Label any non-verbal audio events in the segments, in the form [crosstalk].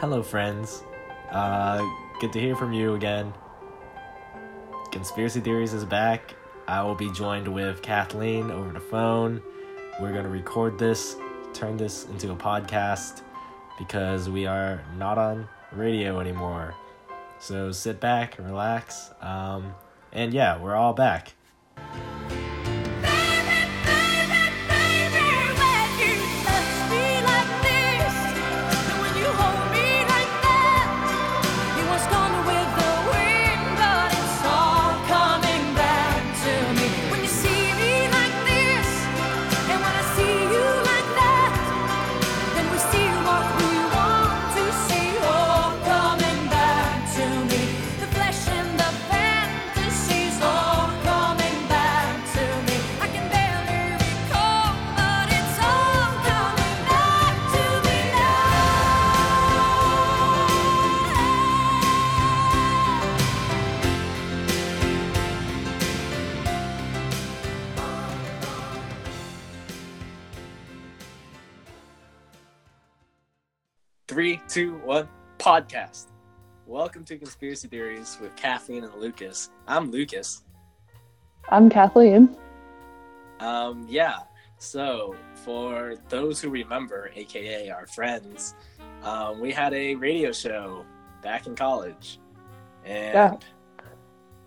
Hello, friends. Uh, good to hear from you again. Conspiracy Theories is back. I will be joined with Kathleen over the phone. We're going to record this, turn this into a podcast because we are not on radio anymore. So sit back, and relax, um, and yeah, we're all back. Podcast. Welcome to Conspiracy Theories with Kathleen and Lucas. I'm Lucas. I'm Kathleen. Um, yeah. So, for those who remember, aka our friends, um, we had a radio show back in college, and Yeah.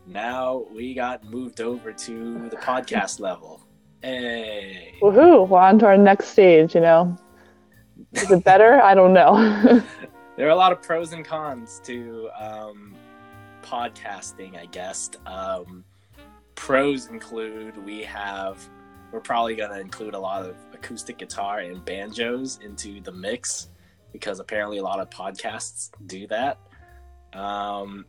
now we got moved over to the podcast level. Hey, Woohoo! We're on to our next stage, you know. Is it better? I don't know. [laughs] there are a lot of pros and cons to um, podcasting, I guess. Um, pros include we have, we're probably going to include a lot of acoustic guitar and banjos into the mix because apparently a lot of podcasts do that. Um,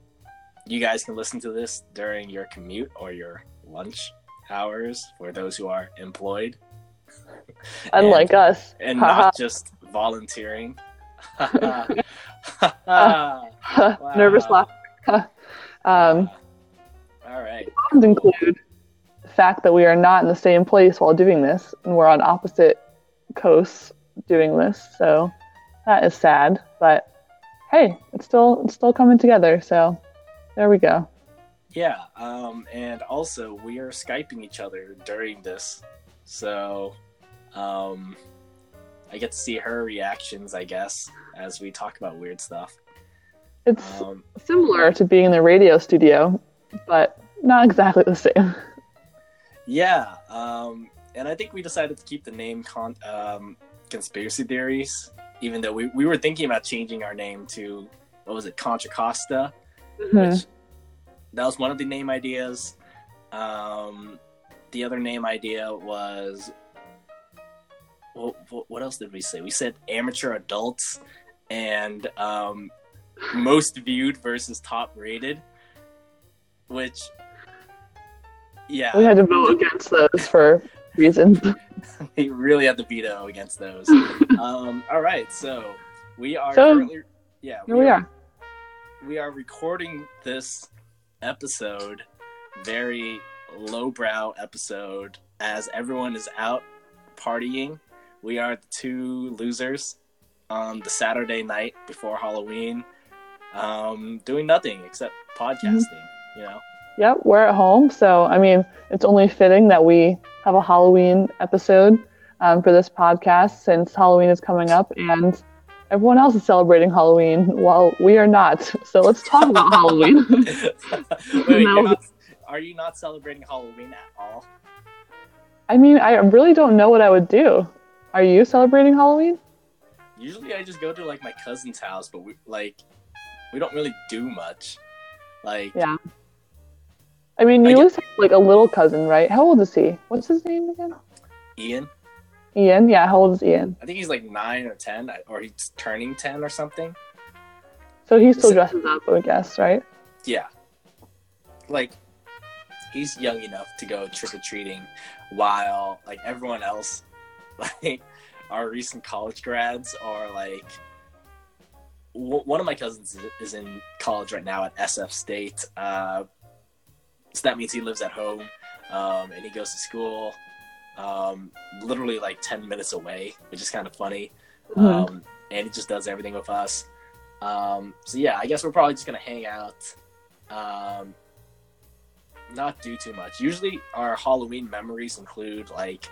you guys can listen to this during your commute or your lunch hours for those who are employed Unlike us. and not [laughs] just volunteering. [laughs] [laughs] [laughs] Nervous Wow. laugh. [laughs] um, All right. cons include the fact that we are not in the same place while doing this, and we're on opposite coasts doing this. So that is sad, but hey, it's still it's still coming together. So there we go. Yeah. Um, and also, we are Skyping each other during this. So um, I get to see her reactions, I guess, as we talk about weird stuff. It's Um, similar to being in the radio studio, but not exactly the same. yeah. Um, and I think we decided to keep the name con- um, Conspiracy Theories, even though we, we were thinking about changing our name to, what was it, Contra Costa? Mhm. which that was one of the name ideas. Um, the other name idea was what else did we say? We said amateur adults and um, most viewed versus top rated, which yeah, We had to vote against those for reasons. [laughs] we really had to veto against those. [laughs] um, all right, so we are So, currently yeah Here we are. we are recording this episode very lowbrow episode as everyone is out partying we are the two losers on the saturday night before halloween um, doing nothing except podcasting you know Yep, we're at home, so I mean, it's only fitting that we have a Halloween episode um, for this podcast since Halloween is coming up and everyone else is celebrating Halloween while we are not. [laughs] So let's talk about [laughs] Halloween. [laughs] Wait, you're not, are you not celebrating halloween at all I mean, I really don't know what I would do. Are you celebrating Halloween? Usually i just go to like my cousin's house but we like we don't really do much like Yeah. I mean, I you at have like a little cousin, right? How old is he? What's his name again? ian Ian. Yeah, how old is Ian? I think he's like nine or ten, or he's turning ten or something. So he still it- dresses up, I guess, right? Yeah, like he's young enough to go trick or treating, while like everyone else, [laughs] like our recent college grads are like. w- One of my cousins is- in college right now at SF State, uh, so that means he lives at home, um, and he goes to school, um, literally like ten minutes away, which is kind of funny. Mhm. um, and he just does everything with us. Um, so yeah, I guess we're probably just gonna hang out, um, not do too much. Usually, our Halloween memories include like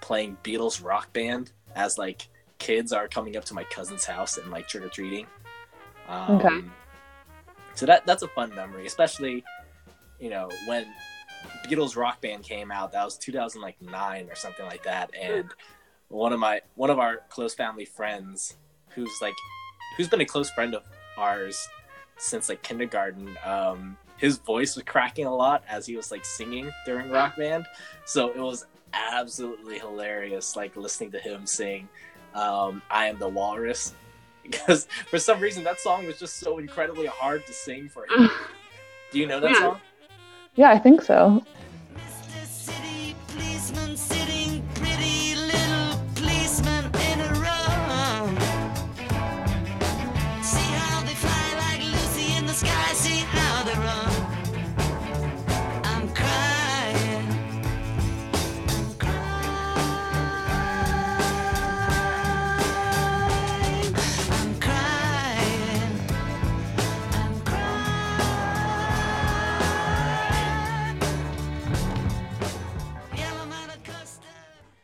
playing Beatles Rock Band as like kids are coming up to my cousin's house and like trick or treating. Um, Okay. So that that's a fun memory, especially you know when Beatles Rock Band came out. That was 2009 or something like that, and one of my one of our close family friends, who's like who's been a close friend of ours since like kindergarten. Um, his voice was cracking a lot as he was like singing during Rock Band, so it was absolutely hilarious, like listening to him sing um, "I Am the Walrus." [laughs] Because for some reason that song was just so incredibly hard to sing for him. [sighs] Do you know that Yeah. song? Yeah, I think so.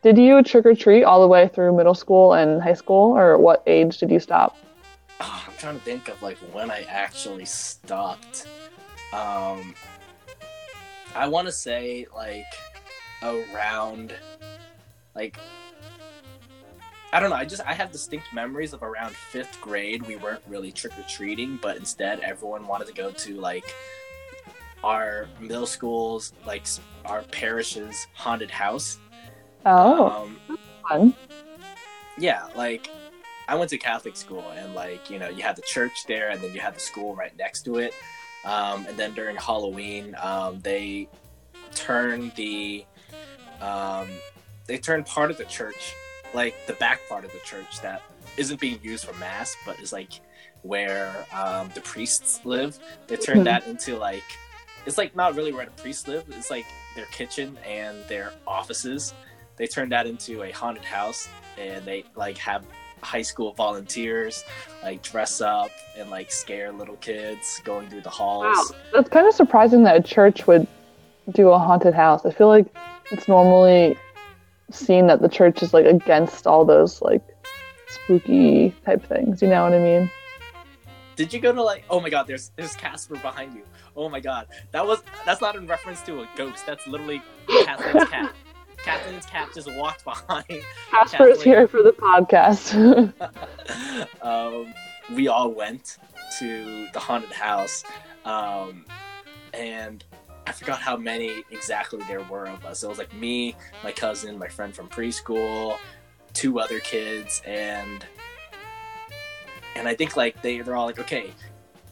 Did you trick or treat all the way through middle school and high school, or what age did you stop? Ah, I'm trying to think of like when I actually stopped. Um, I want to say like around, like I don't know. I just I have distinct memories of around fifth grade. We weren't really trick or treating, but instead everyone wanted to go to like our middle schools, like our parish's haunted house. Oh, Um, fun. yeah, like I went to Catholic school, and like you know, you had the church there, and then you had the school right next to it. Um, and then during Halloween, um, they turned the um, they turned part of the church, like the back part of the church that isn't being used for mass, but is like where um, the priests live. They turned Mhm. that into like it's like not really where the priests live. It's like their kitchen and their offices. They turned that into a haunted house, and they like have high school volunteers like dress up and like scare little kids going through the halls. Wow. That's kind of surprising that a church would do a haunted house. I feel like it's normally seen that the church is like against all those like spooky type things. You know what I mean? Did you go to like? Oh my God! There's there's Casper behind you. Oh my God! That was that's not in reference to a ghost. That's literally Catherine's cat. Catherine's cat just walked behind. [laughs] Casper is here for the podcast. [laughs] um, we all went to the haunted house, um, and I forgot how many exactly there were of us. It was like me, my cousin, my friend from preschool, two other kids, and and I think like they they're all like, okay,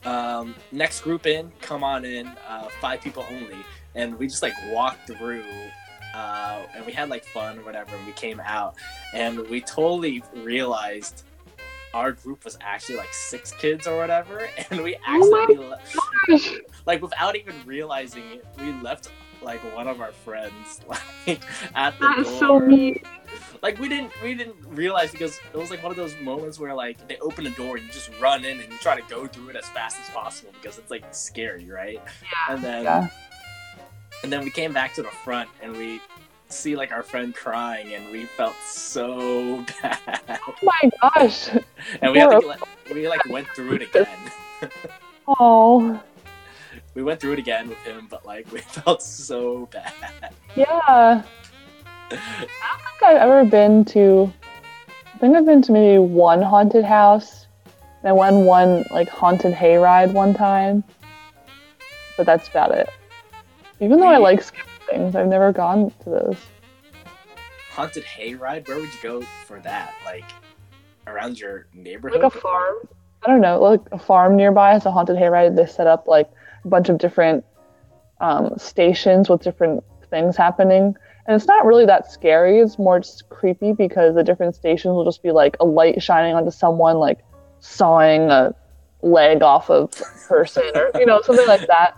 um, next group in, come on in, uh, five people only, and we just like walked through. Uh, and we had like fun or whatever, and we came out, and we totally realized our group was actually like six kids or whatever, [laughs] and we Oh accidentally, le- like without even realizing it, we left like one of our friends [laughs] like at the that is door. so mean. Like we didn't we didn't realize because it was like one of those moments where like they open the door and you just run in and you try to go through it as fast as possible because it's like scary, right? Yeah. And then Yeah. And then we came back to the front and we see like our friend crying and we felt so [laughs] bad. Oh my gosh. and we had to like, we like went through it [laughs] again. Oh. [laughs] we went through it again with him, but like we felt so bad. Yeah. I don't think I've ever been to. I think I've been to maybe one haunted house. And I went one like haunted hayride one time, but that's about it. Even though I like scary things, I've never gone to those. Haunted hayride? Where would you go for that? Like around your neighborhood? Like a farm. I don't know, like a farm nearby has a haunted hayride. They set up like a bunch of different um, stations with different things happening. And it's not really that scary. It's more just creepy because the different stations will just be like a light shining onto someone, like sawing a leg off of a person or, you know, something like that.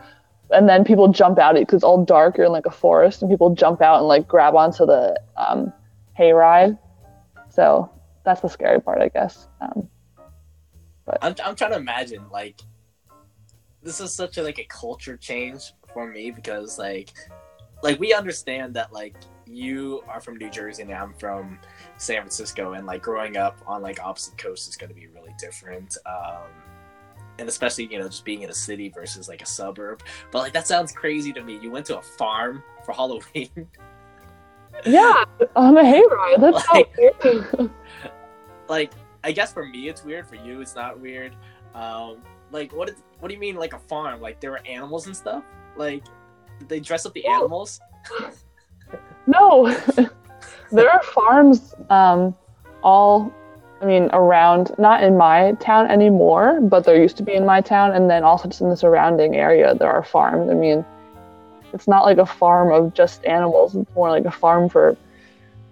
And then people jump out because it's all dark. You're in like a forest and people jump out and like grab onto the um, hayride. So that's the scary part, I guess. Um, I'm I'm trying to imagine like this is such a like a culture change for me because like like we understand that like you are from New Jersey and I'm from San Francisco and like growing up on like opposite coasts is going to be really different um and especially you know just being in a city versus like a suburb. But like that sounds crazy to me. You went to a farm for Halloween. Yeah, on a hayride. That's Like- weird. [laughs] like I guess for me it's weird. For you it's not weird. Um like what is, what do you mean like a farm? Like there were animals and stuff? Like they dress up the animals? No, [laughs] there are farms um, all, I mean, around, not in my town anymore, but there used to be in my town. And then also just in the surrounding area, there are farms. I mean, it's not like a farm of just animals, it's more like a farm for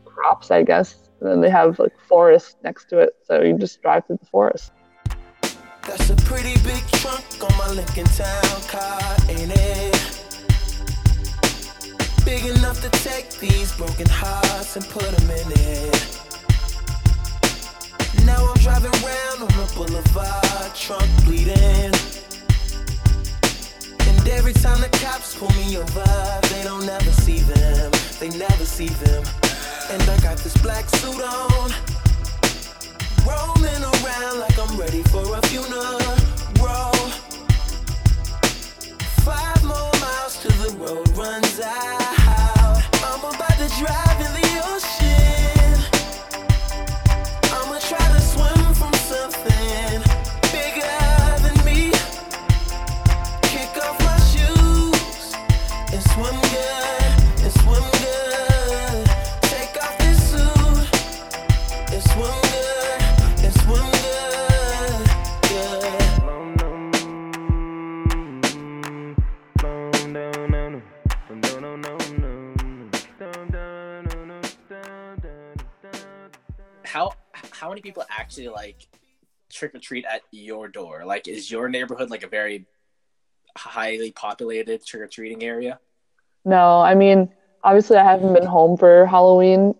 crops, I guess. And then they have like forest next to it. So you just drive through the forest. That's a pretty big trunk on my Lincoln Town car, ain't it? Big enough to take these broken hearts and put them in it. Now I'm driving round on the boulevard, trunk bleeding. And every time the cops pull me over, they don't ever see them. They never see them. And I got this black suit on. Rolling around like I'm ready for a funeral. Five more miles till the road runs out. I'm about to drive in the ocean. Many people actually like trick or treat at your door like is your neighborhood like a very highly populated trick or treating area No, I mean, obviously, I haven't been home for Halloween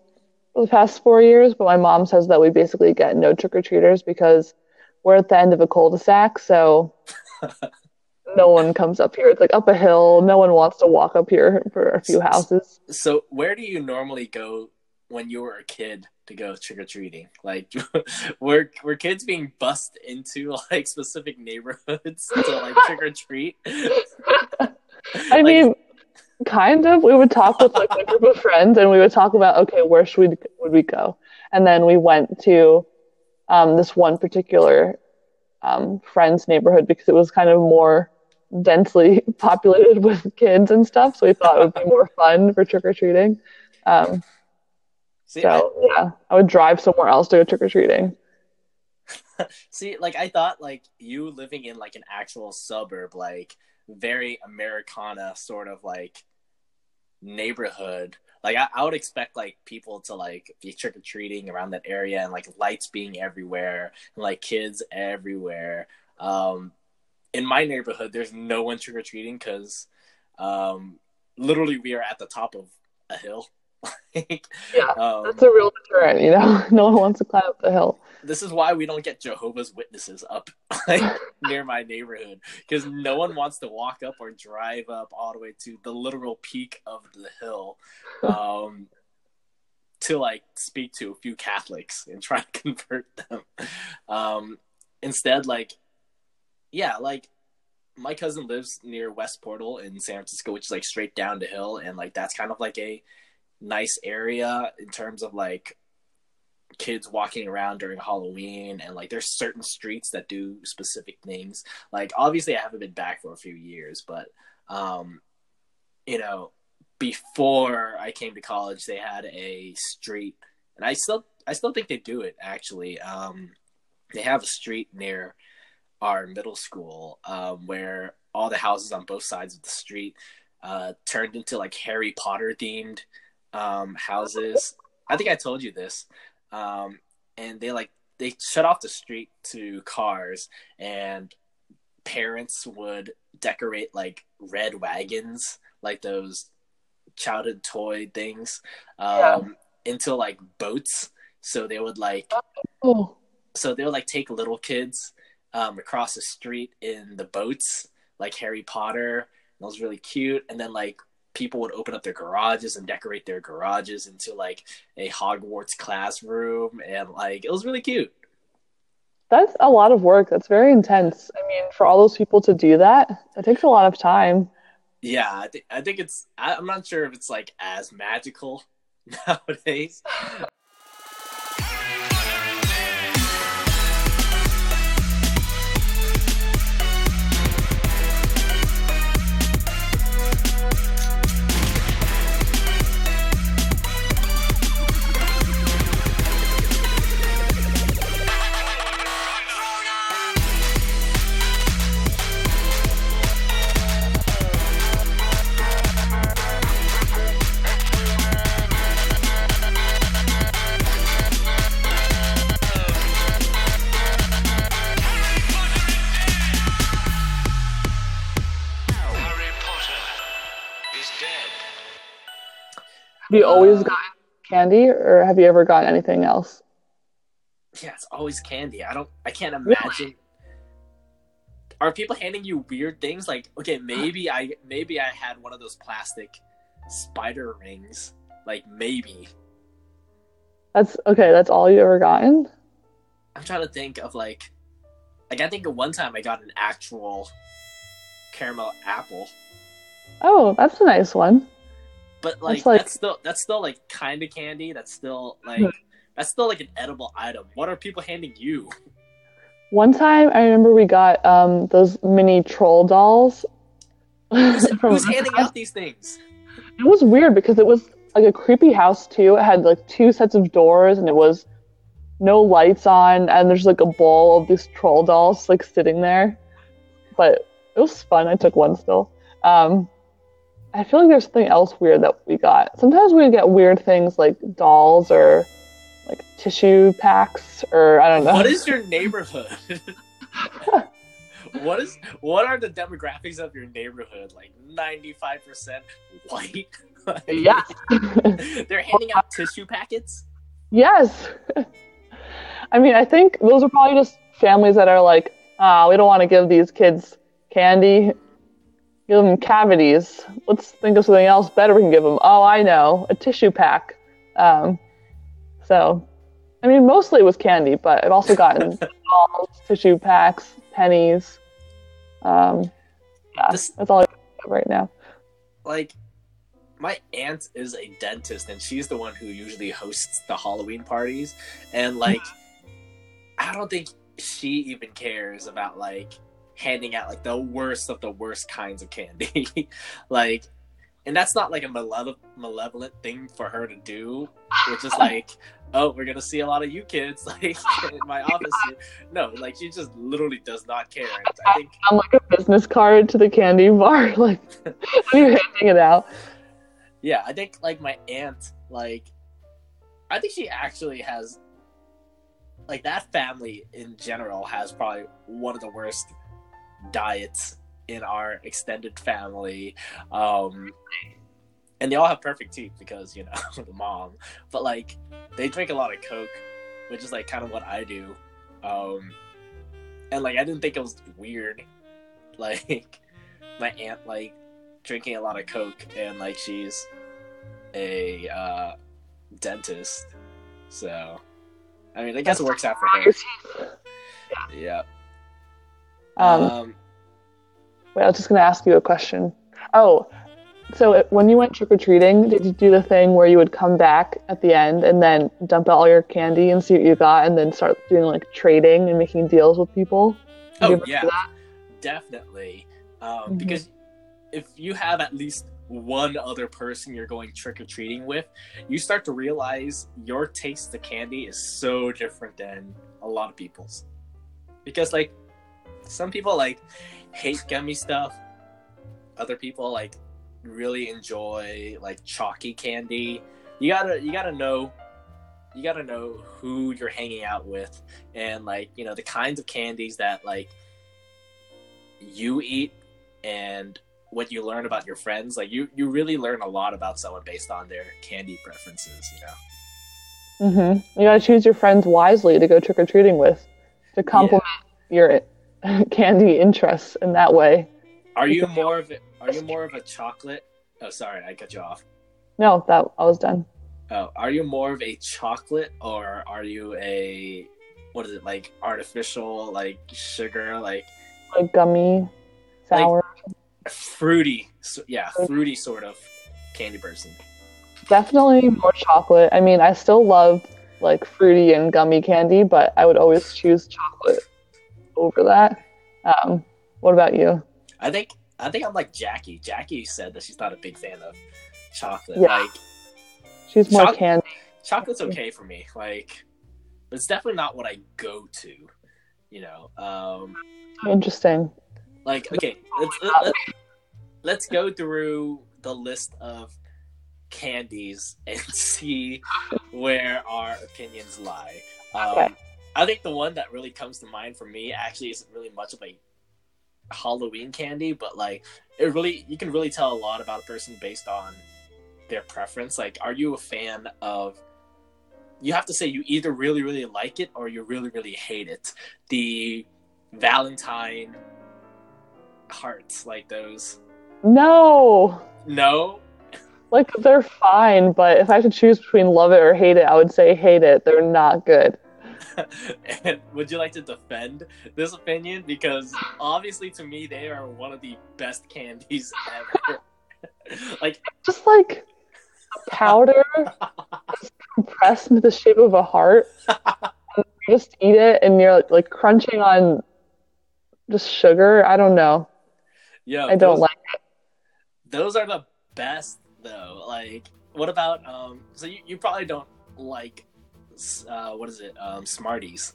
for the past four years, but my mom says that we basically get no trick or treaters because we're at the end of a cul de sac, so [laughs] no one comes up here. It's like up a hill. No one wants to walk up here for a few houses. so where do you normally go when you were a kid to go trick or treating like [laughs] were were kids being bussed into like specific neighborhoods to like trick or treat I mean, kind of. We would talk with like a group of friends, and we would talk about okay, where should we would we go? And then we went to um, this one particular um, friend's neighborhood because it was kind of more densely [laughs] populated with kids and stuff. So we thought it would be more fun for trick or treating. Um, see, I- so yeah, I would drive somewhere else to go trick or treating. [laughs] See, like I thought, like you living in like an actual suburb, like very Americana sort of like neighborhood. Like I, I would expect like people to like be trick or treating around that area and like lights being everywhere and like kids everywhere. Um, in my neighborhood, there's no one trick or treating because um, literally we are at the top of a hill. [laughs] like, Yeah, um, That's a real deterrent, you know. [laughs] No one wants to climb up the hill. this is why we don't get Jehovah's Witnesses up [laughs] like, near my neighborhood because no one wants to walk up or drive up all the way to the literal peak of the hill um, to like speak to a few Catholics and try to convert them. Um, instead, like, yeah, like my cousin lives near West Portal in San Francisco, which is like straight down the hill, and like that's kind of like a nice area in terms of like kids walking around during Halloween and like there's certain streets that do specific things. Like obviously I haven't been back for a few years, but um you know, before I came to college they had a street and I still I still think they do it actually. Um they have a street near our middle school um where all the houses on both sides of the street uh turned into like Harry Potter themed um houses. I think I told you this um, and they like they shut off the street to cars and parents would decorate like red wagons like those childhood toy things um, Yeah. into like boats so they would like Oh, so they would like take little kids um, across the street in the boats, like Harry Potter. That was really cute. And then like people would open up their garages and decorate their garages into like a Hogwarts classroom, and like it was really cute. That's a lot of work. That's very intense. I mean, for all those people to do that, it takes a lot of time. Yeah, I think I think it's. I, I'm not sure if it's like as magical [laughs] nowadays. Have you always Uh, gotten candy, or have you ever gotten anything else? Yeah, it's always candy. I don't. I can't imagine. Are people handing you weird things? Like, okay, maybe I maybe I had one of those plastic spider rings. Like maybe. That's okay. That's all you ever gotten? I'm trying to think of like, like I think at one time I got an actual caramel apple, Oh, that's a nice one. But like That's like- that's still that's still like kind of candy. That's still like that's still like an edible item. What are people handing you? One time, I remember we got um, those mini troll dolls. Who's, [laughs] who's handing out these things? It was weird because it was like a creepy house too. It had like two sets of doors and it was no lights on and there's like a bowl of these troll dolls like sitting there. But it was fun. I took one still. Um, I feel like there's something else weird that we got. Sometimes we get weird things like dolls or like tissue packs or I don't know. What [laughs] is your neighborhood? [laughs] what is what are the demographics of your neighborhood? Like ninety five percent white. [laughs] Like, Yeah. they're handing out tissue packets. Yes. I mean, I think those are probably just families that are like, ah, we don't want to give these kids candy. Give them cavities. Let's think of something else better we can give them. Oh, I know, a tissue pack. Um, so, I mean, mostly it was candy, but I've also gotten [laughs] dolls, tissue packs, pennies. Um, yeah, This- that's all I have right now. Like my aunt is a dentist and she's the one who usually hosts the Halloween parties. And like I don't think she even cares about like handing out like the worst of the worst kinds of candy. [laughs] like and that's not like a malevolent malevolent thing for her to do, which is like, oh, we're gonna see a lot of you kids [laughs] like in my office. No, like she just literally does not care. And I think [laughs] I'm like a business card to the candy bar, like you're handing it out. yeah, I think like my aunt, like I think she actually has like that family in general has probably one of the worst diets in our extended family. Um and they all have perfect teeth because, you know, [laughs] the mom. But like they drink a lot of Coke, which is like kind of what I do. Um and like I didn't think it was weird. [laughs] Like my aunt like drinking a lot of Coke and like she's a uh dentist. So I mean I guess it works out for her. Yeah. Um, um Wait, I was just gonna ask you a question. Oh, so when you went trick or treating, did you do the thing where you would come back at the end and then dump out all your candy and see what you got, and then start doing like trading and making deals with people? Did Oh yeah, definitely. Um, Mhm. Because if you have at least one other person you're going trick or treating with, you start to realize your taste of candy is so different than a lot of people's. Because like some people like hate gummy stuff, other people like really enjoy like chalky candy. You gotta you gotta know you gotta know who you're hanging out with and like you know the kinds of candies that like you eat and what you learn about your friends like you you really learn a lot about someone based on their candy preferences you know Mm-hmm. You gotta choose your friends wisely to go trick or treating with, to complement your [laughs] candy interests in that way. Are you more of a, are you more of a chocolate? Oh, sorry, I cut you off. No, that I was done. Oh, are you more of a chocolate or are you a what is it like artificial like sugar like Like gummy, sour. fruity? So, yeah, fruity sort of candy person. Definitely more chocolate. I mean, I still love like fruity and gummy candy, but I would always choose chocolate over that. Um, what about you? I think I think I'm like Jackie. Jackie said that she's not a big fan of chocolate. Yeah. Like She's more Choc- candy. chocolate's okay for me. Like but it's definitely not what I go to. You know, um, Interesting. like okay, let's let's, let's go through the list of candies and [laughs] see where our opinions lie. Um, Okay. I think the one that really comes to mind for me actually isn't really much of a Halloween candy, but like it really you can really tell a lot about a person based on their preference. Like, are you a fan of? You have to say you either really really like it or you really really hate it. The Valentine hearts, like those. No, No, like they're fine, but if I had to choose between love it or hate it, I would say hate it. They're not good. And would you like to defend this opinion? Because obviously, to me, they are one of the best candies ever. [laughs] like, Just like a powder compressed into the shape of a heart. [laughs] Just eat it, and you're like crunching on just sugar. I don't know. yeah, I don't like. those are the best though. Like, what about um? So you, you probably don't like uh, what is it? Um, Smarties.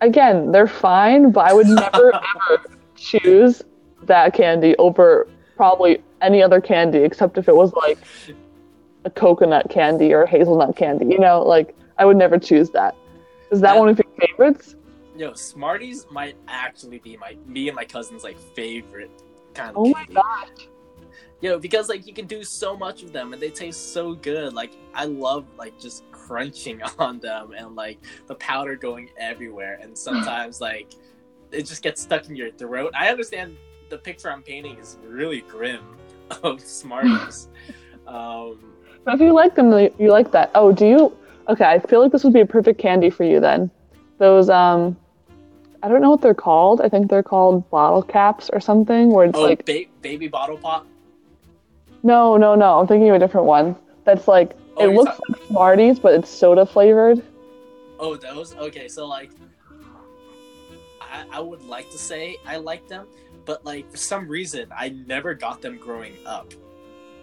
Again, they're fine, but I would never [laughs] ever choose that candy over probably any other candy except if it was like a coconut candy or hazelnut candy. You know, like I would never choose that. Is that Yeah. one of your favorites? Yo, Smarties might actually be my me and my cousin's like favorite kind of candy. Oh my candy. Gosh. Yo, because like you can do so much of them and they taste so good. Like I love like just crunching [laughs] on them and like the powder going everywhere and sometimes [clears throat] like it just gets stuck in your throat. I understand the picture I'm painting is really grim [laughs] of Smarties. [laughs] um But if you like them, you like that. Oh, do you? Okay, I feel like this would be a perfect candy for you then. Those um, I don't know what they're called. I think they're called bottle caps or something. Where it's oh like ba- baby bottle pop. No, no, no. I'm thinking of a different one. That's like Oh, it looks talking- like Smarties, but it's soda flavored. Oh, those? Okay, so like, I, I would like to say I like them, but like for some reason I never got them growing up,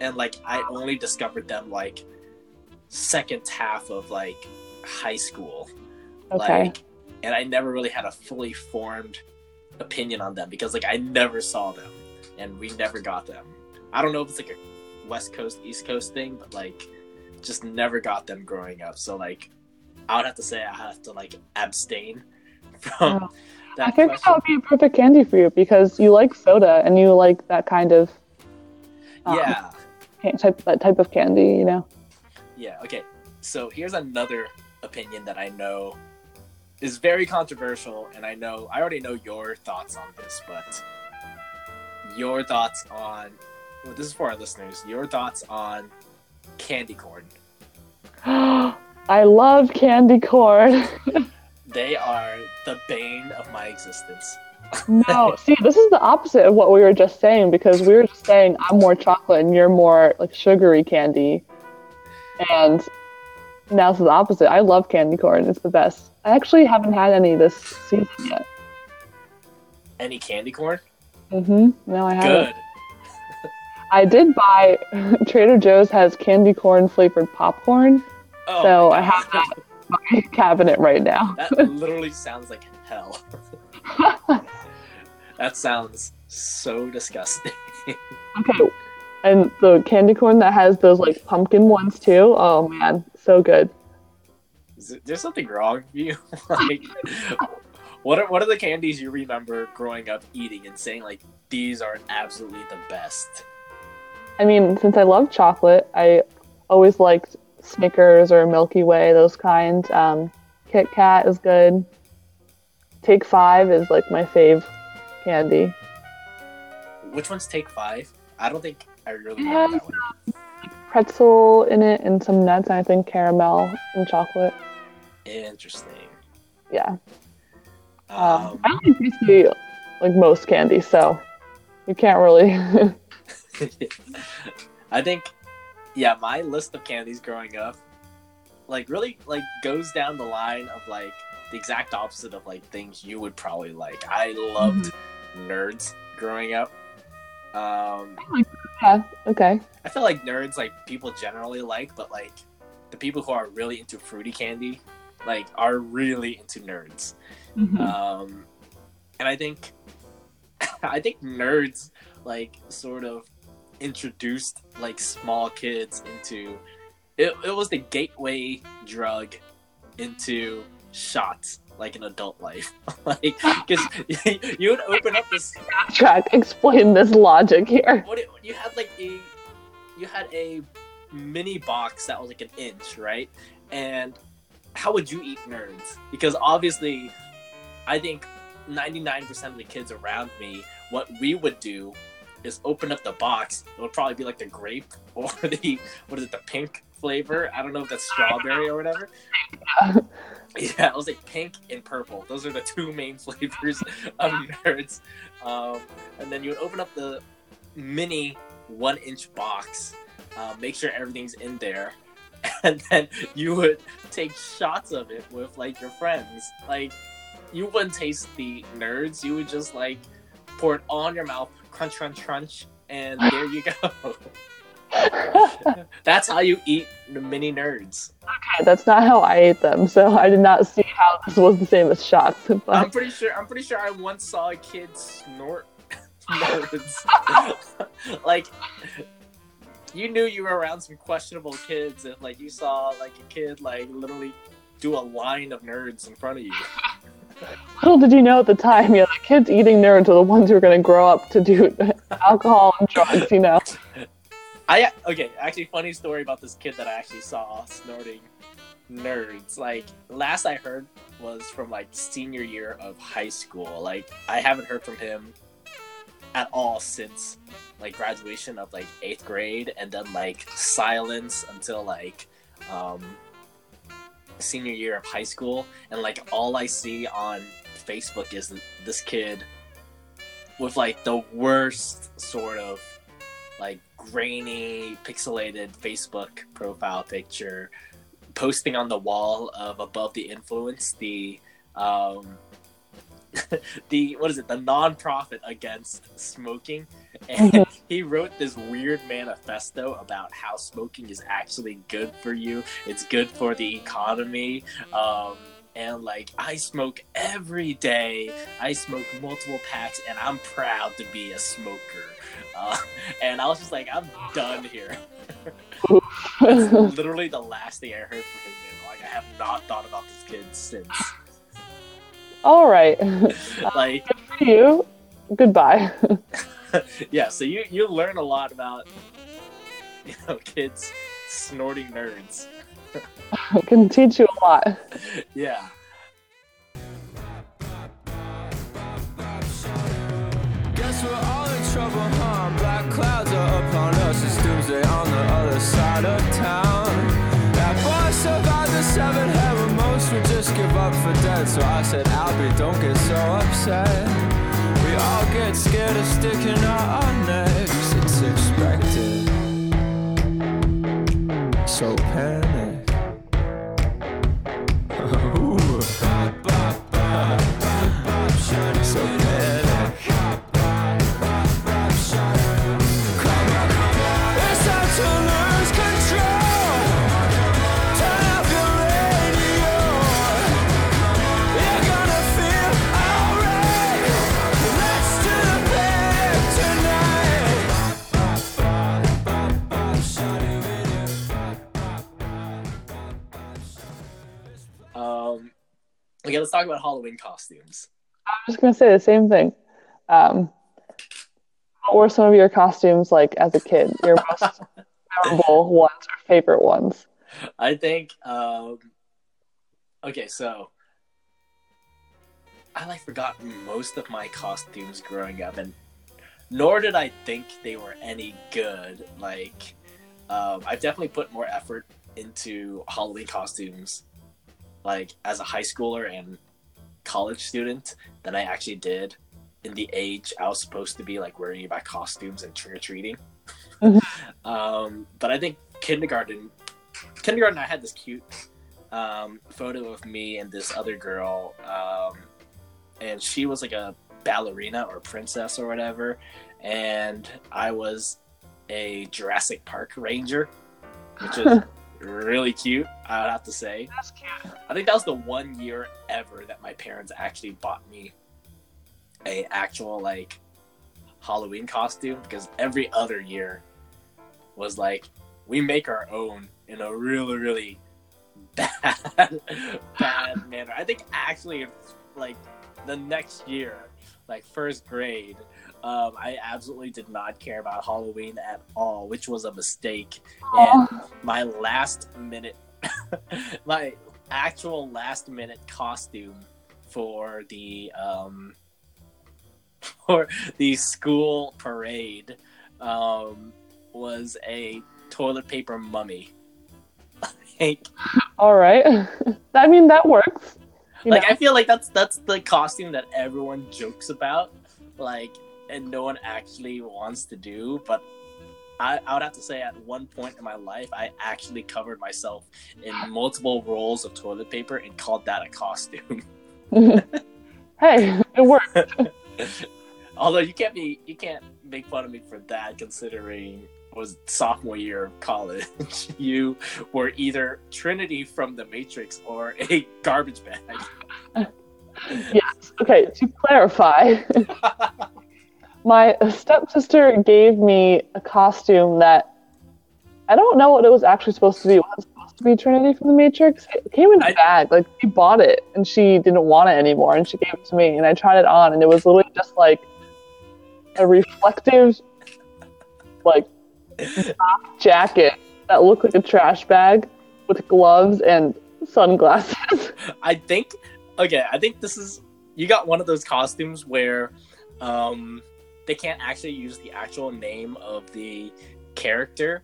and like I only discovered them like second half of like high school, Okay. like, and I never really had a fully formed opinion on them because like I never saw them, and we never got them. I don't know if it's like a West Coast East Coast thing, but like just never got them growing up. So like I would have to say I have to like abstain [laughs] from Oh. that I think question. that would be a perfect candy for you because you like soda and you like that kind of um, yeah, type that type of candy. You know. yeah. Okay, so here's another opinion that I know is very controversial, and I know I already know your thoughts on this, but your thoughts on well, this is for our listeners. Your thoughts on candy corn. [gasps] I love candy corn. [laughs] They are the bane of my existence. No, [laughs] see, this is the opposite of what we were just saying because we were just saying I'm more chocolate and you're more like sugary candy. And now it's the opposite. I love candy corn. It's the best. I actually haven't had any this season yet. Any candy corn? Mm-hmm. No, I haven't. Good. I did buy [laughs] Trader Joe's has candy corn flavored popcorn. Oh, So I have that in my [laughs] cabinet right now. That [laughs] literally sounds like hell. that sounds so disgusting. Okay. And the candy corn that has those like pumpkin ones too. Oh man, so good. Is There's something wrong with you. like, what are what are the candies you remember growing up eating and saying like these are absolutely the best? I mean, since I love chocolate, I always liked Snickers or Milky Way, those kinds. Um, Kit Kat is good. Take Five is like my fave candy. Which one's Take Five? I don't think I really Yeah. remember that one. Pretzel in it and some nuts, and I think caramel and chocolate. Interesting. Yeah. Um, Um, I don't think tasty like most candy, so you can't really. [laughs] [laughs] I think, yeah, my list of candies growing up, like really like goes down the line of like the exact opposite of like things you would probably like. I loved nerds growing up. Um, yeah. Okay. I feel like nerds like people generally like, but like the people who are really into fruity candy, like are really into nerds. Um, and I think, [laughs] I think nerds like sort of introduced like small kids into it. It was the gateway drug into shots like an adult life [laughs] like because [laughs] you would open up this Track. Explain this logic here. what it, you had like a you had a mini box that was like an inch right and how would you eat nerds because obviously i think 99% of the kids around me what we would do is open up the box. It would probably be like the grape [laughs] or the what is it the pink flavor? I don't know if that's strawberry or whatever. [laughs] Yeah, I was like pink and purple. Those are the two main [laughs] flavors of nerds. Um, and then you would open up the mini one inch box, uh, make sure everything's in there, and then you would take shots of it with like your friends. Like, you wouldn't taste the nerds, you would just like pour it on your mouth, crunch, crunch, crunch, and there you go. [laughs] That's how you eat the mini nerds. Okay, that's not how I ate them, so I did not see how this was the same as shots. [laughs] I'm pretty sure. I'm pretty sure I once saw a kid snort [laughs] nerds. like, you knew you were around some questionable kids if, like, you saw like a kid like literally do a line of nerds in front of you. [laughs] little did you know at the time, yeah, the kids eating nerds are the ones who are going to grow up to do [laughs] alcohol and drugs. You know. I okay. Actually, funny story about this kid that I actually saw snorting nerds. Like last I heard was from like senior year of high school. Like I haven't heard from him at all since like graduation of like eighth grade, and then like silence until like um senior year of high school. And like all I see on Facebook is this kid with like the worst sort of like grainy, pixelated Facebook profile picture, posting on the wall of above the influence the um, [laughs] the what is it the non-profit against smoking. And he wrote this weird manifesto about how smoking is actually good for you. It's good for the economy. Um, and like i smoke every day. I smoke multiple packs and i'm proud to be a smoker. Uh, and i was just like i'm done here. [laughs] That's [laughs] literally the last thing i heard from him like i have not thought about this kid since All right. [laughs] like For you, goodbye. [laughs] yeah so you you learn a lot about you know kids snorting nerds [laughs] Can teach you a lot. yeah Guess we're all in trouble, huh? Black clouds are upon us. It's doomsday on the other side of town. That boy survived the seven up for dead. So I said, Albie, don't get so upset. We all get scared of sticking out our necks. It's expected. So panic. Okay let's talk about halloween costumes I was just gonna say the same thing. Um, what were some of your costumes like as a kid? Your [laughs] most memorable ones or favorite ones? I think um okay, so I like forgot most of my costumes growing up, and nor did I think they were any good. Like, um, I've definitely put more effort into Halloween costumes, like as a high schooler and college student, than I actually did in the age I was supposed to be like worrying about costumes and trick or treating. Mhm. [laughs] um, but I think kindergarten, kindergarten, I had this cute um, photo of me and this other girl, um, and she was like a ballerina or princess or whatever, and I was a Jurassic Park ranger, which is [laughs] really cute. I would have to say. That's cute. I think that was the one year ever that my parents actually bought me a actual like Halloween costume because every other year was like we make our own in a really really [laughs] bad bad manner. I think actually like the next year, like first grade, um, I absolutely did not care about Halloween at all, which was a mistake. And my last minute [laughs] my actual last minute costume for the um [laughs] for the school parade um was a toilet paper mummy [laughs] like, All right. I mean, that works. You like know? i feel like that's that's the costume that everyone jokes about like and no one actually wants to do but I, I would have to say at one point in my life i actually covered myself in multiple rolls of toilet paper and called that a costume [laughs] hey, it worked. [laughs] although you can't be you can't make fun of me for that considering it was sophomore year of college [laughs] you were either trinity from the matrix or a garbage bag Yes. Okay, to clarify, my stepsister gave me a costume that I don't know what it was actually supposed to be. It was supposed to be Trinity from the Matrix? It came in a I- bag. Like, she bought it and she didn't want it anymore and she gave it to me and I tried it on and it was literally just like a reflective, like, jacket that looked like a trash bag with gloves and sunglasses. [laughs] I think okay, I think this is you got one of those costumes where um they can't actually use the actual name of the character.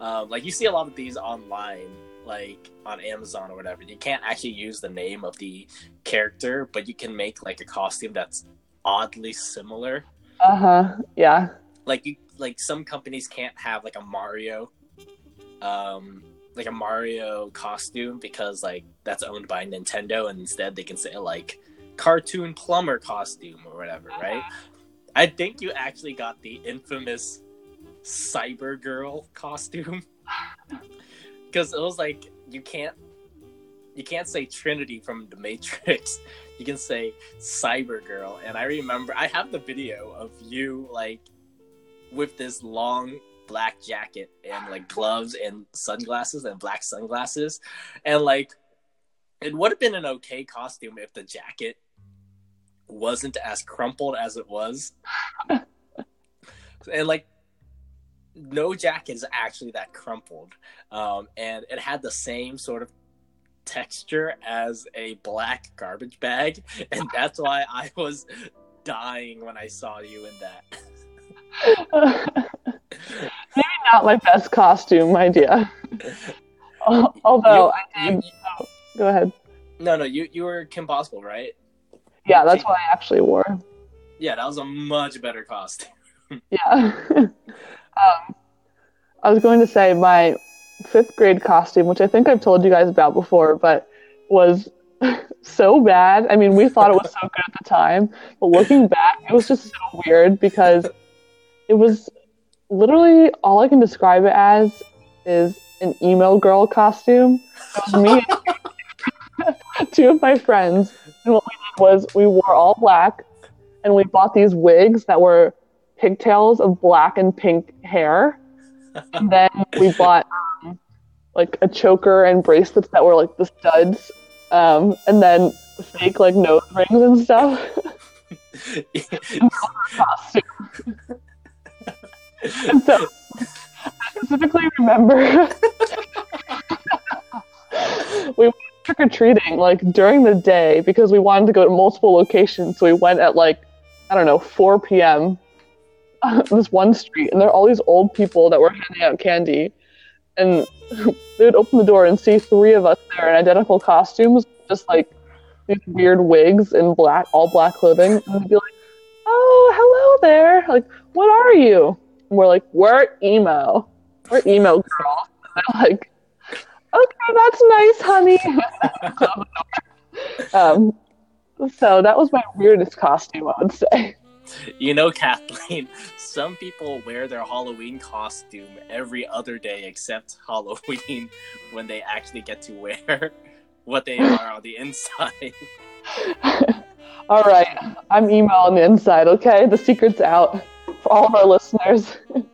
Um, like you see a lot of these online, like on Amazon or whatever. You can't actually use the name of the character, but you can make like a costume that's oddly similar. Uh huh. Yeah. Like you like some companies can't have like a Mario um like a Mario costume because like that's owned by Nintendo and instead they can say like cartoon plumber costume or whatever, right? I think you actually got the infamous Cyber Girl costume. [laughs] Because it was like you can't you can't say Trinity from the Matrix. [laughs] You can say Cyber Girl, and I remember I have the video of you like with this long black jacket and like gloves and sunglasses and black sunglasses, and like it would have been an okay costume if the jacket wasn't as crumpled as it was, [laughs] and like no jacket is actually that crumpled, um, and it had the same sort of texture as a black garbage bag, [laughs] and that's why I was dying when I saw you in that. [laughs] Maybe not my best costume idea. Al- Although, I You- did. you- Go ahead. no, no, you you were Kim Possible, right? Yeah, that's what I actually wore. Yeah, that was a much better costume. [laughs] Yeah. [laughs] um, I was going to say my fifth grade costume, which I think I've told you guys about before, but was [laughs] so bad. I mean, we thought it was so good at the time, but looking back, it was just so weird because it was literally all I can describe it as is an emo girl costume. It was me and two of my friends, was we wore all black, and we bought these wigs that were pigtails of black and pink hair. And then we bought um, like a choker and bracelets that were like the studs. Um, and then fake like nose rings and stuff. And so I specifically remember [laughs] we trick or treating like during the day because we wanted to go to multiple locations. So we went at like I don't know 4 p.m. [laughs] this one street, and there are all these old people that were handing out candy, and [laughs] they would open the door and see three of us there in identical costumes, just like these weird wigs and black, all black clothing, and they'd be like, "Oh, hello there! Like, what are you?" And we're like, "We're emo. We're emo girls." [laughs] Like, "Okay, that's nice, honey." [laughs] um, so that was my weirdest costume, I would say. You know, Kathleen, some people wear their Halloween costume every other day except Halloween when they actually get to wear what they are on the inside. [laughs] All right, I'm emo on the inside. Okay, the secret's out for all of our listeners. [laughs]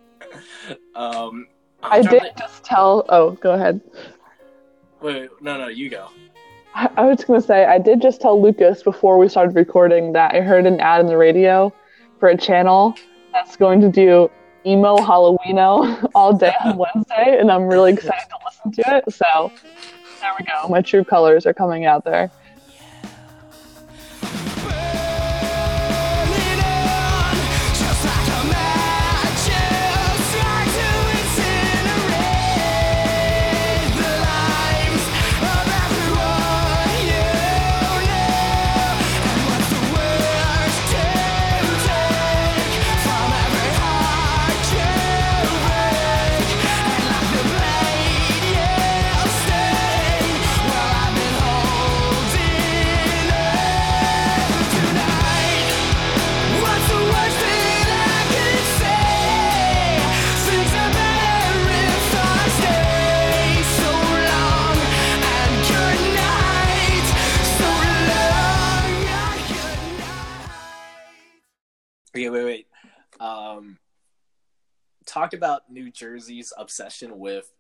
Um, I'm I did to- just tell. Oh, go ahead. Wait, no, no, you go. I I was going to say, I did just tell Lucas before we started recording that I heard an ad in the radio for a channel that's going to do emo Halloweeno [laughs] all day on Wednesday, and I'm really [laughs] excited to listen to it. So there we go. My true colors are coming out there. Okay, wait, wait. Um, talk about New Jersey's obsession with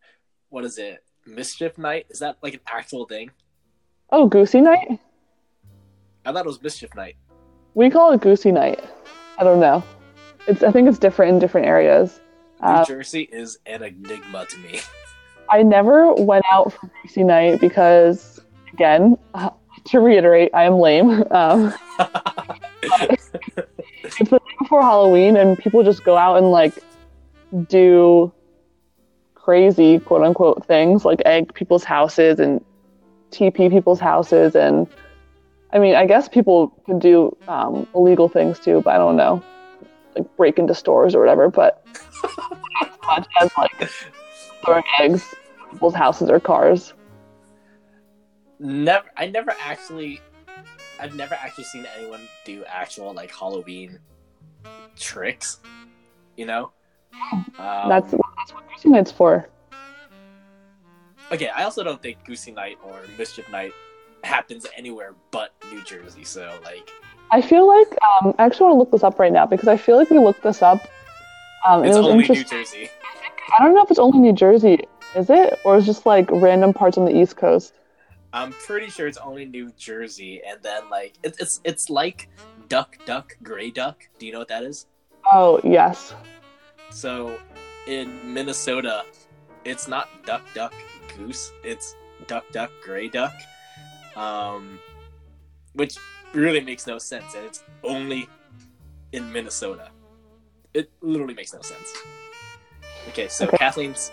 what is it? Mischief Night? Is that like an actual thing? Oh, Goosey Night? I thought it was Mischief Night. We call it Goosey Night. I don't know. It's. I think it's different in different areas. New Uh, Jersey is an enigma to me. [laughs] I never went out for Goosey Night because, again, uh, [laughs] to reiterate, I am lame. Um, [laughs] it's the day before Halloween, and people just go out and like do crazy quote unquote things, like egg people's houses and TP people's houses, and I mean, I guess people can do um, illegal things too, but I don't know, like break into stores or whatever. But as much as like throwing eggs people's houses or cars. never, I never actually, I've never actually seen anyone do actual like Halloween tricks. You know. Um, That's that's what Goosey Night's for. okay. I also don't think Goosey Night or Mischief Night happens anywhere but New Jersey. So like, I feel like um, I actually want to look this up right now because I feel like we looked this up. Um, it's it was only New interesting. Jersey. I don't know if it's only New Jersey, is it, or is just like random parts on the East Coast? I'm pretty sure it's only New Jersey, and then like it's it's it's like Duck Duck Gray Duck. Do you know what that is? Oh yes, So in Minnesota, it's not Duck Duck Goose. It's Duck Duck Gray Duck, um, which really makes no sense, and it's only in Minnesota. It literally makes no sense. Okay, so Okay. Kathleen's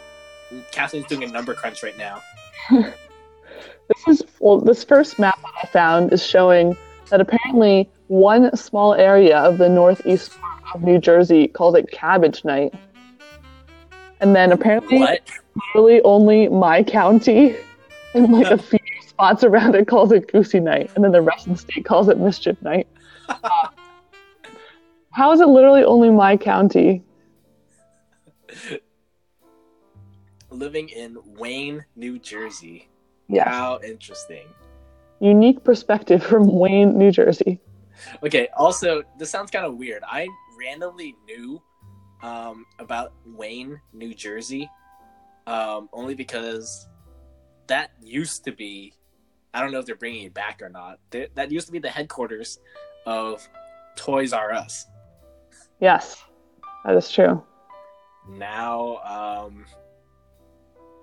Kathleen's doing a number crunch right now. [laughs] this is well. This first map that I found is showing that apparently one small area of the northeast part of New Jersey called it Cabbage Night, and then apparently What? literally only my county [laughs] and like a [laughs] few spots around it calls it Goosey Night, and then the rest of the state calls it Mischief Night. Uh, [laughs] how is it literally only my county? Living in Wayne, New Jersey. Yes, How interesting. unique perspective [laughs] from Wayne, New Jersey. Okay, also, this sounds kind of weird. I randomly knew um, about Wayne, New Jersey, um, only because that used to be, I don't know if they're bringing it back or not. Th- that used to be the headquarters of Toys R Us. Yes, that is true. Now, um,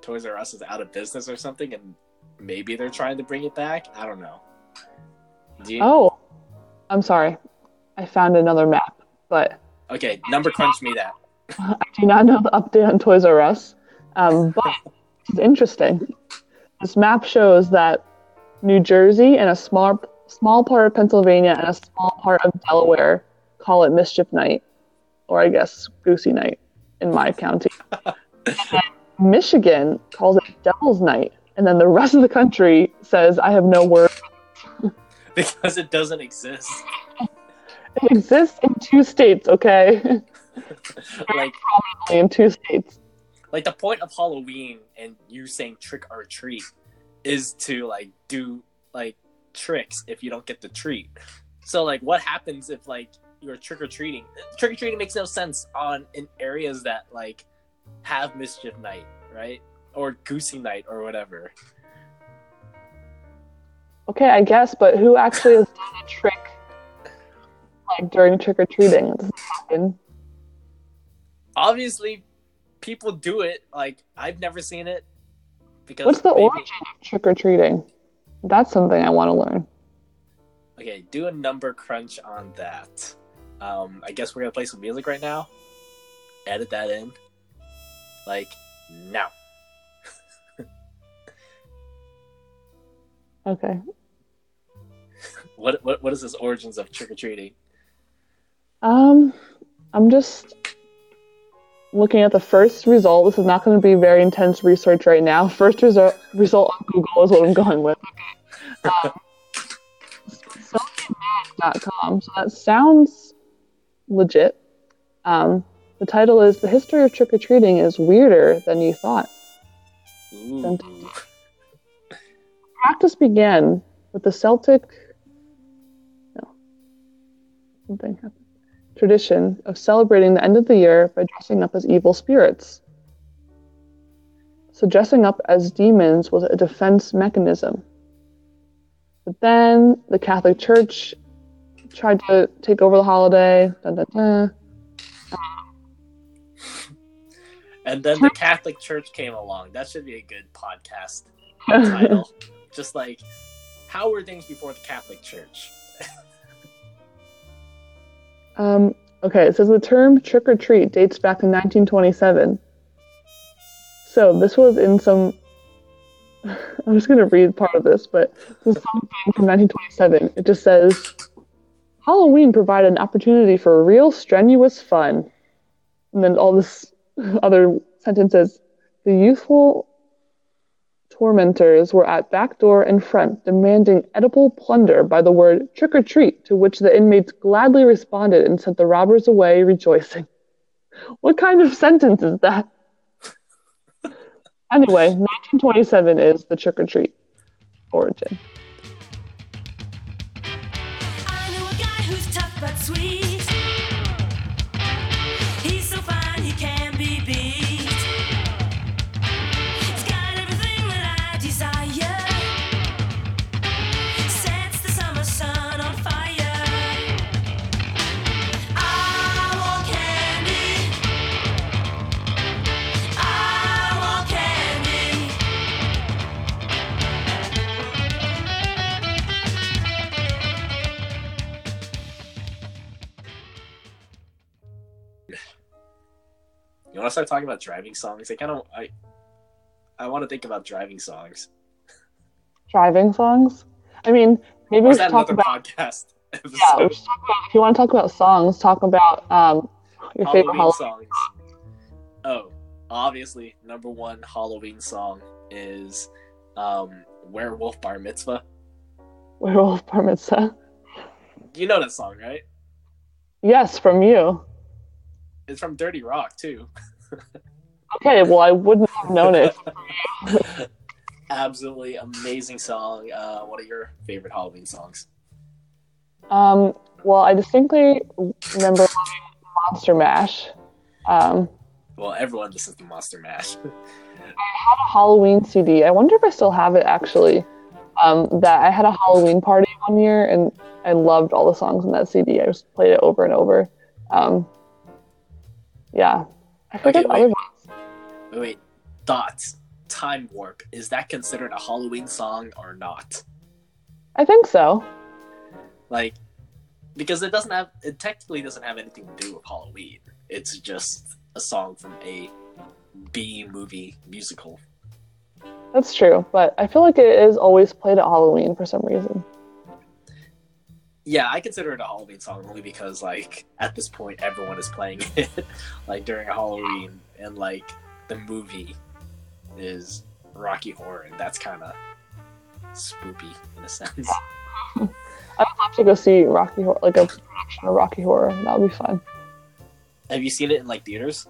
Toys R Us is out of business or something, and maybe they're trying to bring it back. I don't know. Do you, Oh, I'm sorry. I found another map, but Okay, number crunch me that. [laughs] I do not know the update on Toys R Us. Um, but it's interesting. This map shows that New Jersey and a small small part of Pennsylvania and a small part of Delaware call it Mischief Night, or I guess Goosey Night in my county. [laughs] And Michigan calls it Devil's Night, and then the rest of the country says, "I have no word." [laughs] because it doesn't exist. It exists in two states, okay? [laughs] like Only in two states. like the point of Halloween and you saying trick or treat is to like do like tricks if you don't get the treat. So like what happens if like you're trick or treating? Trick or treating makes no sense on in areas that like have mischief night, right? Or goosey night or whatever. Okay, I guess, but who actually has done a trick like during trick or treating? It doesn't happen. Obviously people do it. Like I've never seen it because What's the maybe- origin of trick or treating? That's something I want to learn. Okay, do a number crunch on that. Um, I guess we're gonna play some music right now. Edit that in. Like now. Okay. What what what is this origins of trick or treating? Um, I'm just looking at the first result. This is not going to be very intense research right now. [laughs] First result result on Google is what I'm going with. Okay. Um. So that sounds legit. Um, the title is "The History of Trick or Treating is Weirder Than You Thought." Ooh. Practice began with the Celtic. No. Something happened. Tradition of celebrating the end of the year by dressing up as evil spirits. So, dressing up as demons was a defense mechanism. But then the Catholic Church tried to take over the holiday. Dun, dun, dun. And then the [laughs] Catholic Church came along. That should be a good podcast title. [laughs] Just like how were things before the Catholic Church? [laughs] Um, okay, it says the term trick or treat dates back to 1927. So this was in some. I'm just going to read part of this, but this is something from 1927. It just says Halloween provided an opportunity for real strenuous fun. And then all this [laughs] other sentences. The youthful tormentors were at back door and front, demanding edible plunder by the word trick or treat, to which the inmates gladly responded and sent the robbers away rejoicing. [laughs] What kind of sentence is that? [laughs] Anyway, 1927 is the trick or treat origin. You want to start talking about driving songs? I kind of I I want to think about driving songs. Driving songs? I mean, maybe we should talk about. podcast [laughs] episode? Yeah, we should talk about. If you want to talk about songs, talk about um, your favorite Halloween Halloween. songs. Oh, obviously, number one Halloween song is um, "Werewolf Bar Mitzvah." Werewolf Bar Mitzvah. You know that song, right? Yes, from you. It's from 30 Rock too. [laughs] Okay, well, I wouldn't have known it. [laughs] Absolutely amazing song. Uh, what are your favorite Halloween songs? Um, well, I distinctly remember Monster Mash. Um, Well, everyone listens to Monster Mash. [laughs] I had a Halloween CD. I wonder if I still have it actually. Um, that I had a Halloween party one year and I loved all the songs in that CD. I just played it over and over. Um, yeah. I forget Okay, wait. wait, wait, thoughts. Time Warp, is that considered a Halloween song or not? I think so. Like, because it doesn't have, it technically doesn't have anything to do with Halloween. It's just a song from a B movie musical. That's true, but I feel like it is always played at Halloween for some reason. Yeah, I consider it a Halloween song only because, like, at this point, everyone is playing [laughs] it, like, during Halloween, and, like, the movie is Rocky Horror, and that's kind of spoopy in a sense. I'd love to go see Rocky Horror, like a production of Rocky Horror. And That would be fun. Have you seen it in, like, theaters?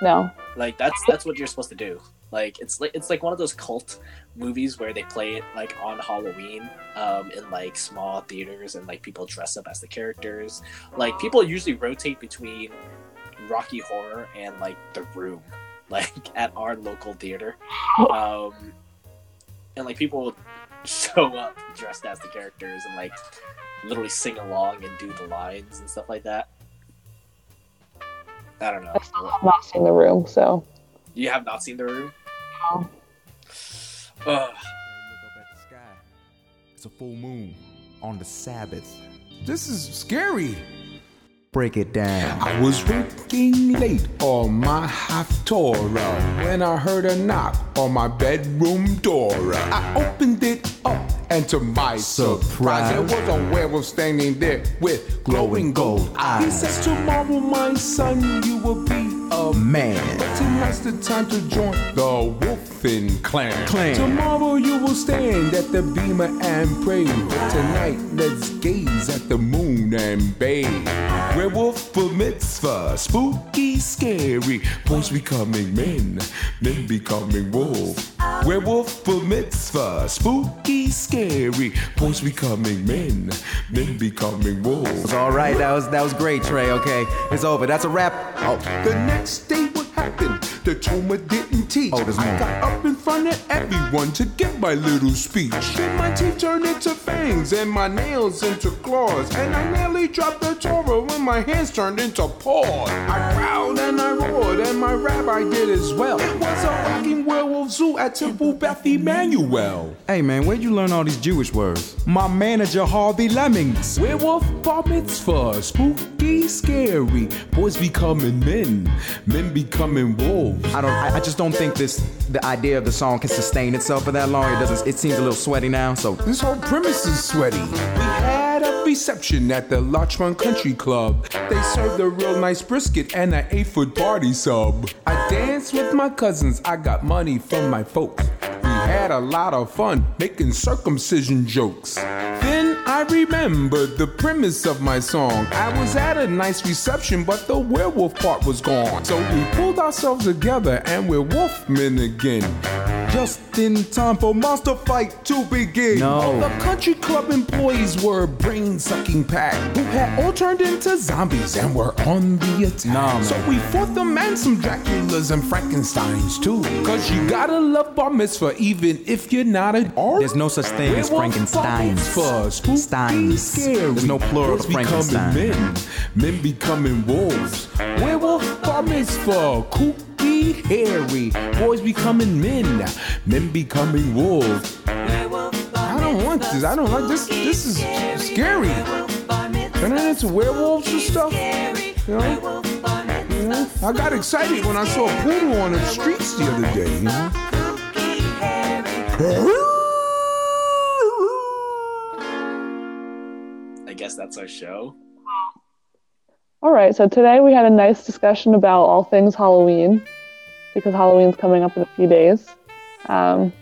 No. Like, that's that's what you're supposed to do. Like, it's like it's like one of those cult movies where they play it like on Halloween, um, in like small theaters, and like people dress up as the characters. Like, people usually rotate between Rocky Horror and like The Room, [laughs] like at our local theater. [laughs] Um, and like people show up dressed as the characters and like literally sing along and do the lines and stuff like that. I don't know. I still have not seen the room, so You have not seen The Room? No. Ugh. Look up at the sky. It's a full moon on the Sabbath. This is scary. Break it down. I was working late on my half Haftorah when I heard a knock on my bedroom door. I opened it up, and to my surprise, there was a werewolf standing there with glowing gold eyes. He says, Tomorrow, my son, you will be a Man. But tonight's the time to join the Wolfen clan. Clan. Tomorrow you will stand at the bimah and pray. But tonight let's gaze at the moon and bathe. Werewolf bar mitzvah, spooky, scary. Boys becoming men, men becoming wolves. Werewolf bar mitzvah, spooky, scary. Boys becoming men, men becoming wolves. All right, that was that was great, Trey. Okay, it's over. That's a wrap. Oh, The next day, what happened? The Toma didn't teach. Oh, I got up in front of everyone to give my little speech. Then my teeth turned into fangs and my nails into claws. And I nearly dropped the Torah when my hands turned into paws. I growled and I roared, and my rabbi did as well. It was a rocking werewolf zoo at Temple Beth Emmanuel. hey man, where'd you learn all these Jewish words? My manager Harvey Lemmings. Werewolf bar mitzvah, spooky, scary. Boys becoming men, men becoming wolves. I don't. I, I just don't think this. The idea of the song can sustain itself for that long. It doesn't. It seems a little sweaty now. So This whole premise is sweaty. We had a reception at the Larchmont Country Club. They served a real nice brisket and an eight foot party sub. I danced with my cousins, I got money from my folks. Had a lot of fun making circumcision jokes. Then I remembered the premise of my song. I was at a nice reception, but the werewolf part was gone. So we pulled ourselves together and we're wolfmen again. Just in time for monster fight to begin. All the country club employees were a brain sucking pack who had all turned into zombies and were on the attack. Man. so we fought them and some Draculas and Frankensteins too. Cause you gotta love bar mitzvah even if you're not an art. There's no such thing as Frankensteins. Steins. Scary. There's no plural Boys to Frankenstein. Becoming men, men becoming wolves. Werewolf bar mitzvah, kooky, hairy. Boys becoming men, men becoming wolves. I don't want this. I don't like this. This is scary. Turning into werewolves and stuff. You know? You know? I got excited when I saw a poodle on the streets the other day. You know? I guess that's our show. All right, so today we had a nice discussion about all things Halloween because Halloween's coming up in a few days. Um,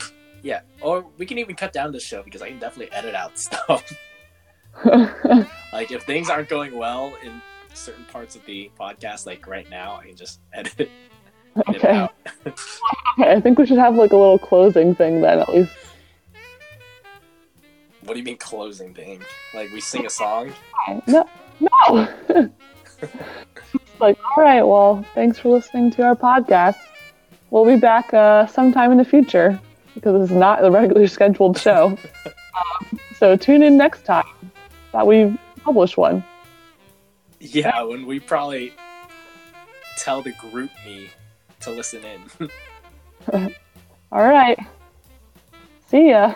Yeah, or we can even cut down this show because I can definitely edit out [laughs] stuff. [laughs] like if things aren't going well in certain parts of the podcast, like right now, I can just [laughs] edit it, Okay. out. I think we should have like a little closing thing then, at least. What do you mean closing thing? Like we sing a song? No, no. like, all right, well, thanks for listening to our podcast. We'll be back uh, sometime in the future because this is not a regular [laughs] scheduled show. um, [laughs] so tune in next time that we publish one. Yeah, when we probably tell the group me to listen in. [laughs] All right. See ya.